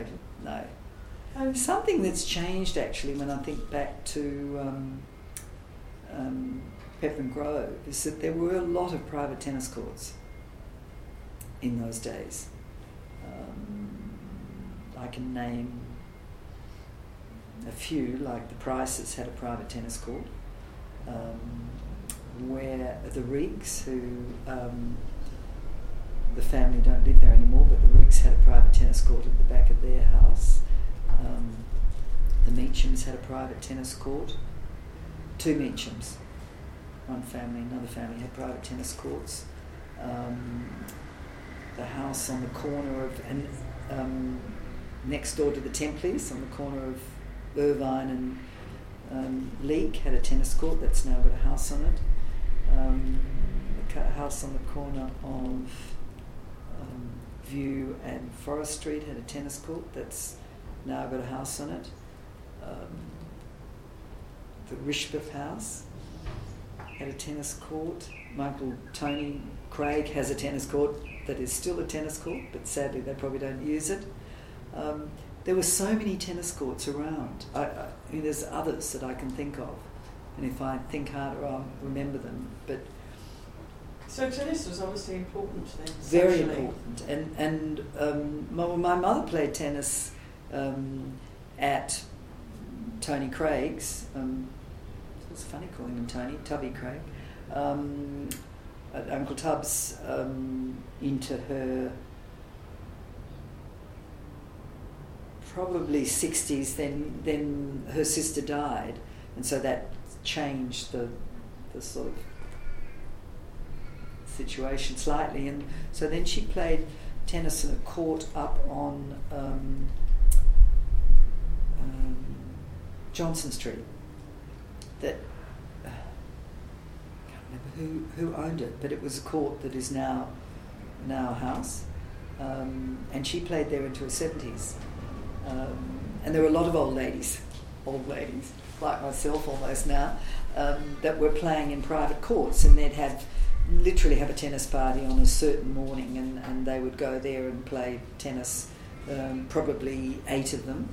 renovated. No. Um, Something that's changed actually when I think back to um, um, Grove is that there were a lot of private tennis courts in those days. Um, I can name a few, like the Prices had a private tennis court, um, where the Riggs, who um, the family don't live there anymore, but the Riggs had a private tennis court at the back of their house. Um, the Meachams had a private tennis court. Two Meachams, one family, another family had private tennis courts. Um, the house on the corner of and um, next door to the Templies, on the corner of Irvine and um, Leake, had a tennis court that's now got a house on it. Um, the house on the corner of um, View and Forrest Street had a tennis court that's now got a house on it. Um, the Rishbeth House had a tennis court. Michael Tony Craig has a tennis court that is still a tennis court, but sadly they probably don't use it. Um, there were so many tennis courts around. I, I, I mean, there's others that I can think of, and if I think harder, I'll remember them. But so tennis was obviously important then. very socially. important. And and um, my, my mother played tennis um, at Tony Craig's. Um, it's funny calling him Tony Tubby Craig. Um, at Uncle Tubbs um, into her probably 60s. Then then her sister died, and so that changed the the sort of situation slightly. And so then she played tennis in a court up on um, um, Johnson Street. That uh, I can't remember who who owned it, but it was a court that is now now a house. Um, and she played there into her seventies. Um, and there were a lot of old ladies, old ladies like myself almost now, um, that were playing in private courts, and they'd have literally have a tennis party on a certain morning, and, and they would go there and play tennis. Um, probably eight of them.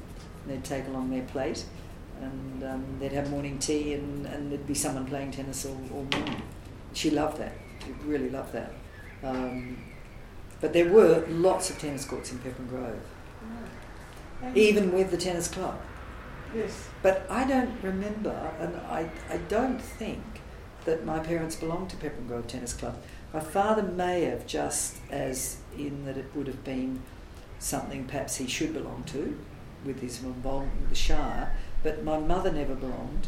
They'd take along their plate, and um, they'd have morning tea, and, and there'd be someone playing tennis all, all morning. She loved that. She really loved that. Um, but there were lots of tennis courts in Peppermint Grove. And- even with the tennis club. Yes. But I don't remember, and I, I don't think that my parents belonged to Peppermint Grove Tennis Club. My father may have, just as in that it would have been something perhaps he should belong to, with his involvement with the Shire, but my mother never belonged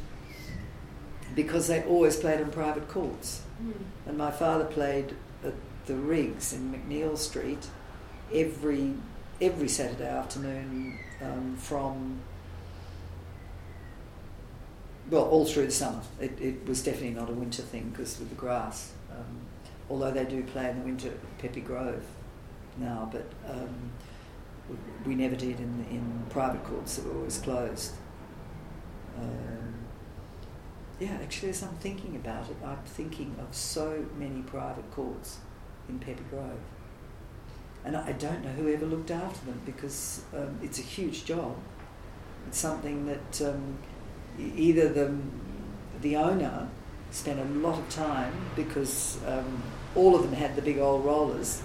because they always played on private courts. Mm. And my father played at the Riggs in McNeil Street every every Saturday afternoon um, from well all through the summer. It, it was definitely not a winter thing because with the grass. Um, although they do play in the winter at Peppy Grove now, but um, we, never did in in private courts that were always closed. Um, yeah, actually, as I'm thinking about it, I'm thinking of so many private courts in Peppy Grove. And I I don't know who ever looked after them because um, it's a huge job. It's something that um, either the, the owner spent a lot of time because um, all of them had the big old rollers,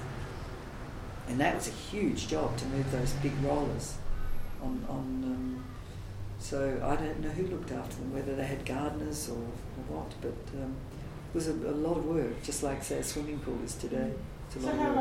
and that was a huge job to move those big rollers on, on um, so I don't know who looked after them, whether they had gardeners or, or what, but um, it was a, a lot of work, just like say a swimming pool is today. It's a So of work.